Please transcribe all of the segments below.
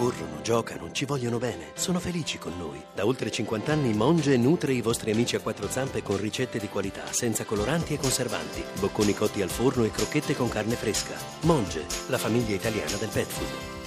corrono, giocano, ci vogliono bene, sono felici con noi. Da oltre 50 anni Monge nutre i vostri amici a quattro zampe con ricette di qualità, senza coloranti e conservanti, bocconi cotti al forno e crocchette con carne fresca. Monge, la famiglia italiana del pet food.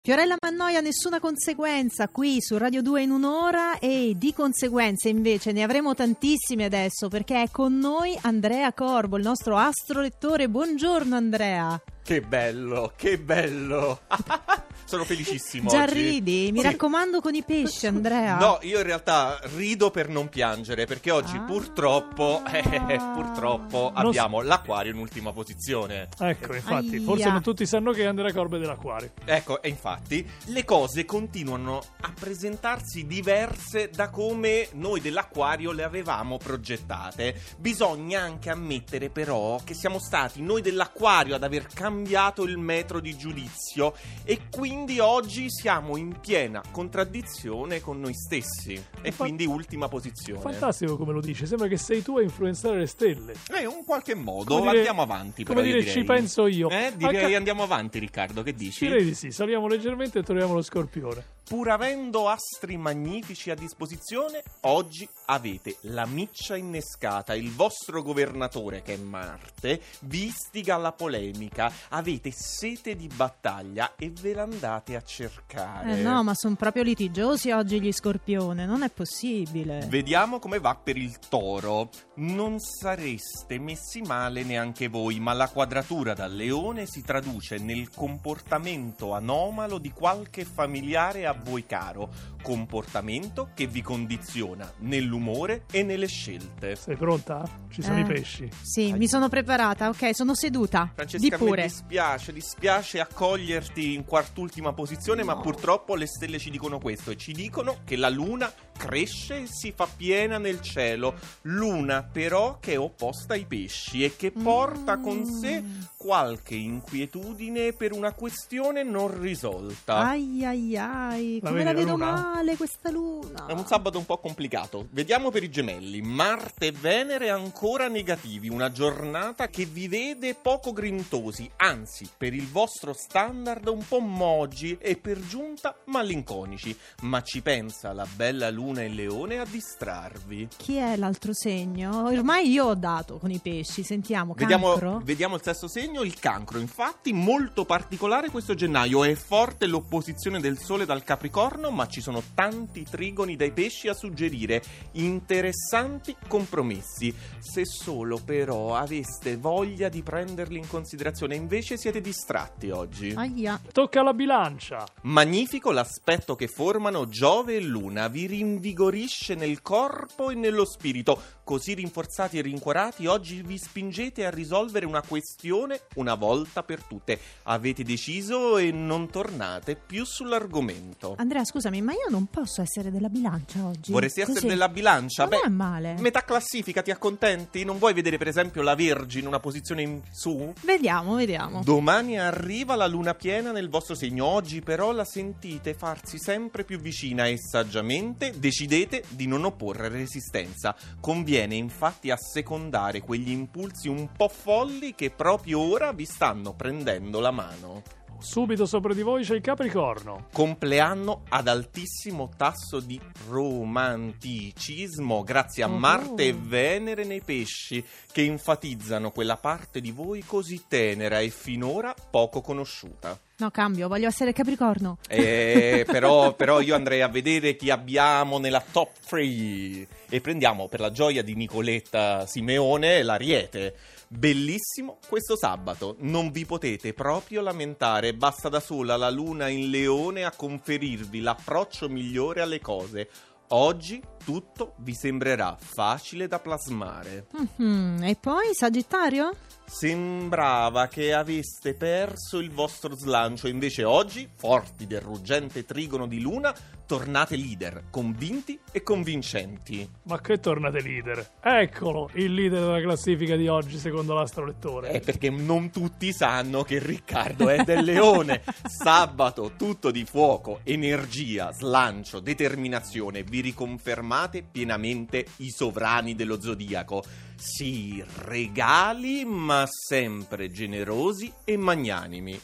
Fiorella Mannoia, nessuna conseguenza qui su Radio 2 in un'ora e di conseguenze invece ne avremo tantissime adesso perché è con noi Andrea Corbo, il nostro astrolettore. Buongiorno Andrea. Che bello, che bello. Sono felicissimo. Già oggi. ridi? Mi Sì. raccomando con i pesci, Andrea. No, io in realtà rido per non piangere perché oggi Ah. purtroppo, eh, purtroppo Non abbiamo l'acquario in ultima posizione. Ecco, infatti, Aia. forse non tutti sanno che Andrea Corbe è dell'acquario. Ecco, e infatti le cose continuano a presentarsi diverse da come noi dell'acquario le avevamo progettate. Bisogna anche ammettere però che siamo stati noi dell'acquario ad aver cambiato il metro di giudizio e quindi oggi siamo in piena contraddizione con noi stessi. E Fa- quindi ultima posizione. Fantastico come lo dici, sembra che sei tu a influenzare le stelle. Eh, in qualche modo dire- andiamo avanti. come però, dire, direi. ci penso io. Eh, direi Anche- andiamo avanti, Riccardo. Che dici? Direi di sì, saliamo leggermente e troviamo lo scorpione. Pur avendo astri magnifici a disposizione, oggi avete la miccia innescata. Il vostro governatore, che è Marte, vi istiga alla polemica. Avete sete di battaglia e ve l'andate a cercare. Eh no, ma sono proprio litigiosi oggi gli scorpione, non è possibile. Vediamo come va per il toro. Non sareste messi male neanche voi, ma la quadratura dal leone si traduce nel comportamento anomalo di qualche familiare a voi caro. Comportamento che vi condiziona nell'umore e nelle scelte. Sei pronta? Ci sono Eh. i pesci. Sì, mi sono preparata, ok, sono seduta. Francesca, Di mi pure. dispiace, dispiace accoglierti in quart'ultima posizione, ma purtroppo le stelle ci dicono questo e ci dicono che la luna cresce e si fa piena nel cielo. Luna però che è opposta ai pesci e che porta con sé Mm. qualche inquietudine per una questione non risolta. Ai ai ai, come la la vedo luna? male questa luna. È un sabato un po' complicato. Vediamo per i gemelli. Marte e Venere ancora negativi. Una giornata che vi vede poco grintosi, anzi, per il vostro standard un po' mogi e per giunta malinconici. Ma ci pensa la bella Luna e Leone a distrarvi. Chi è l'altro segno? Ormai io ho dato con i pesci, sentiamo, Vediamo, cancro. vediamo il sesto segno, il cancro. Infatti, molto particolare questo gennaio. È forte l'opposizione del Sole dal Capricorno, ma ci sono tanti trigoni dai pesci a suggerire interessanti compromessi. Se solo però aveste voglia di prenderli in considerazione, invece siete distratti oggi. Aia. Tocca alla bilancia. Magnifico l'aspetto che formano Giove e Luna, vi rinvigorisce nel corpo e nello spirito. Così rinforzati e rincuorati, oggi vi spingete a risolvere una questione una volta per tutte. Avete deciso e non tornate più sull'argomento. Andrea, scusami, ma io non posso essere della bilancia oggi. Vorresti essere Così. della bilancia? Non è male. metà classifica, ti accontenti? Non vuoi vedere per esempio la Vergine una posizione in su? Vediamo, vediamo. Domani arriva la luna piena nel vostro segno, oggi però la sentite farsi sempre più vicina e saggiamente decidete di non opporre resistenza. Conviene infatti assecondare quegli impulsi un po' folli che proprio ora vi stanno prendendo la mano. Subito sopra di voi c'è il Capricorno. Compleanno ad altissimo tasso di romanticismo grazie a Oh. Marte e Venere nei pesci che enfatizzano quella parte di voi così tenera e finora poco conosciuta. No, cambio, voglio essere Capricorno. Eh, però, però io andrei a vedere chi abbiamo nella top 3 e prendiamo per la gioia di Nicoletta Simeone l'Ariete. Bellissimo questo sabato, non vi potete proprio lamentare, basta da sola la luna in leone a conferirvi l'approccio migliore alle cose. Oggi tutto vi sembrerà facile da plasmare. Mhm, E poi Sagittario? Sembrava che aveste perso il vostro slancio, invece oggi, forti del ruggente trigono di luna, tornate leader, convinti e convincenti. Ma che tornate leader? Eccolo, il leader della classifica di oggi secondo l'astrolettore. È perché non tutti sanno che Riccardo è del leone. Sabato, tutto di fuoco, energia, slancio, determinazione. Vi riconfermate pienamente i sovrani dello zodiaco. Sì, regali, ma sempre generosi e magnanimi.